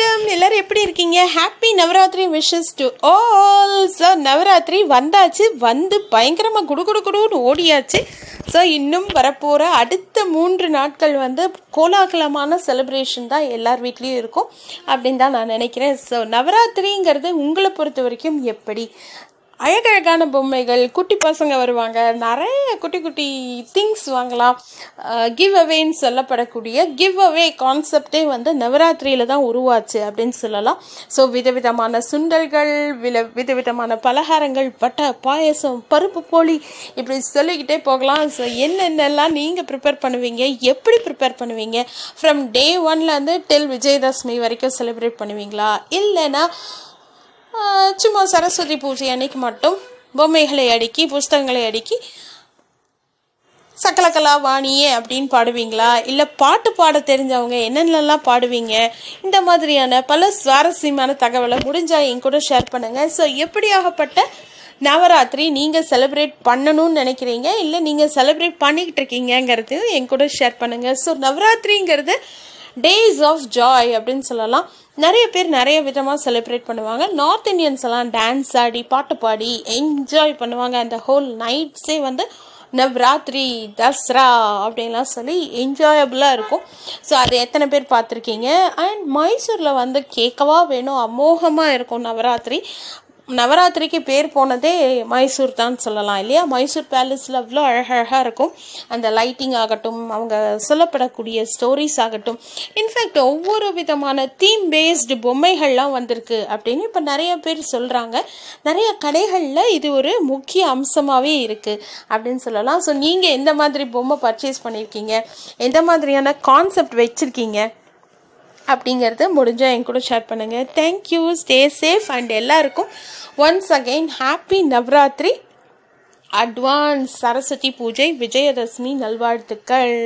வணக்கம். எல்லாரும் எப்படி இருக்கீங்க? Happy Navratri wishes to all so Navratri வந்தாச்சு. வந்து பயங்கரமாக குடு குடு குடுன்னு ஓடியாச்சு. ஸோ இன்னும் வரப்போகிற அடுத்த மூன்று நாட்கள் வந்து கோலாகலமான செலிப்ரேஷன் தான் எல்லார் வீட்லேயும் இருக்கும். அப்படின்னு தான் நான் நினைக்கிறேன். ஸோ நவராத்திரிங்கிறது உங்களை பொறுத்த வரைக்கும் எப்படி? அழகழகான பொம்மைகள் குட்டி பசங்க வருவாங்க. நிறைய குட்டி குட்டி திங்ஸ் வாங்கலாம். கிவ் அவேன்னு சொல்லப்படக்கூடிய கிவ் அவே கான்செப்டே வந்து நவராத்திரியில் தான் உருவாச்சு அப்படின்னு சொல்லலாம். ஸோ விதவிதமான சுண்டல்கள் வில விதவிதமான பலகாரங்கள் பட்டை பாயசம் பருப்பு போலி இப்படி சொல்லிக்கிட்டே போகலாம். ஸோ என்னென்னலாம் நீங்கள் ப்ரிப்பேர் பண்ணுவீங்க? எப்படி ப்ரிப்பேர் பண்ணுவீங்க? ஃப்ரம் டே ஒன்லேருந்து டில் விஜயதசமி வரைக்கும் செலிப்ரேட் பண்ணுவீங்களா? இல்லைன்னா சும்மா சரஸ்வதி பூஜை அன்னைக்கு மட்டும். பொம்மைகளை அடுக்கி புஸ்தகங்களை அடுக்கி சக்கலக்கலா வாணியே அப்படின்னு பாடுவீங்களா? இல்லை பாட்டு பாட தெரிஞ்சவங்க என்னென்னலாம் பாடுவீங்க? இந்த மாதிரியான பல சுவாரஸ்யமான தகவலை முடிஞ்சால் என் கூட ஷேர் பண்ணுங்கள் ஸோ எப்படியாகப்பட்ட நவராத்திரி நீங்கள் செலிப்ரேட் பண்ணணும்னு நினைக்கிறீங்க? இல்லை நீங்கள் செலிப்ரேட் பண்ணிக்கிட்டு இருக்கீங்கங்கிறதையும் என் கூட ஷேர் பண்ணுங்கள் ஸோ நவராத்திரிங்கிறது டேஸ் ஆஃப் ஜாய் அப்படின்னு சொல்லலாம். நிறைய பேர் நிறைய விதமாக செலிப்ரேட் பண்ணுவாங்க. நார்த் இந்தியன்ஸ் எல்லாம் டான்ஸ் ஆடி பாட்டு பாடி என்ஜாய் பண்ணுவாங்க. அந்த ஹோல் நைட்ஸே வந்து நவராத்திரி தசரா அப்படின்லாம் சொல்லி என்ஜாயபுளாக இருக்கும். ஸோ அது எத்தனை பேர் பார்த்துருக்கீங்க? அண்ட் மைசூரில் வந்து கேட்கவா வேணும்? அமோகமாக இருக்கும் நவராத்திரி. நவராத்திரிக்கு பேர் போனதே மைசூர் தான் சொல்லலாம் இல்லையா? மைசூர் பேலஸில் அவ்வளோ அழகழகாக இருக்கும். அந்த லைட்டிங் ஆகட்டும் அவங்க சொல்லப்படக்கூடிய ஸ்டோரிஸ் ஆகட்டும். இன்ஃபேக்ட் ஒவ்வொரு விதமான தீம் பேஸ்டு பொம்மைகள்லாம் வந்திருக்கு அப்படின்னு இப்போ நிறைய பேர் சொல்கிறாங்க நிறைய கடைகளில் இது ஒரு முக்கிய அம்சமாகவே இருக்குது அப்படின்னு சொல்லலாம். ஸோ நீங்கள் எந்த மாதிரி பொம்மை பர்ச்சேஸ் பண்ணியிருக்கீங்க? எந்த மாதிரியான கான்செப்ட் வச்சுருக்கீங்க? அப்படிங்கிறத முடிஞ்சால் என் கூட ஷேர் பண்ணுங்கள் thank you stay safe and எல்லாருக்கும் once again happy Navratri. Advance Saraswati Puja Vijayadashami நல்வாழ்த்துக்கள்.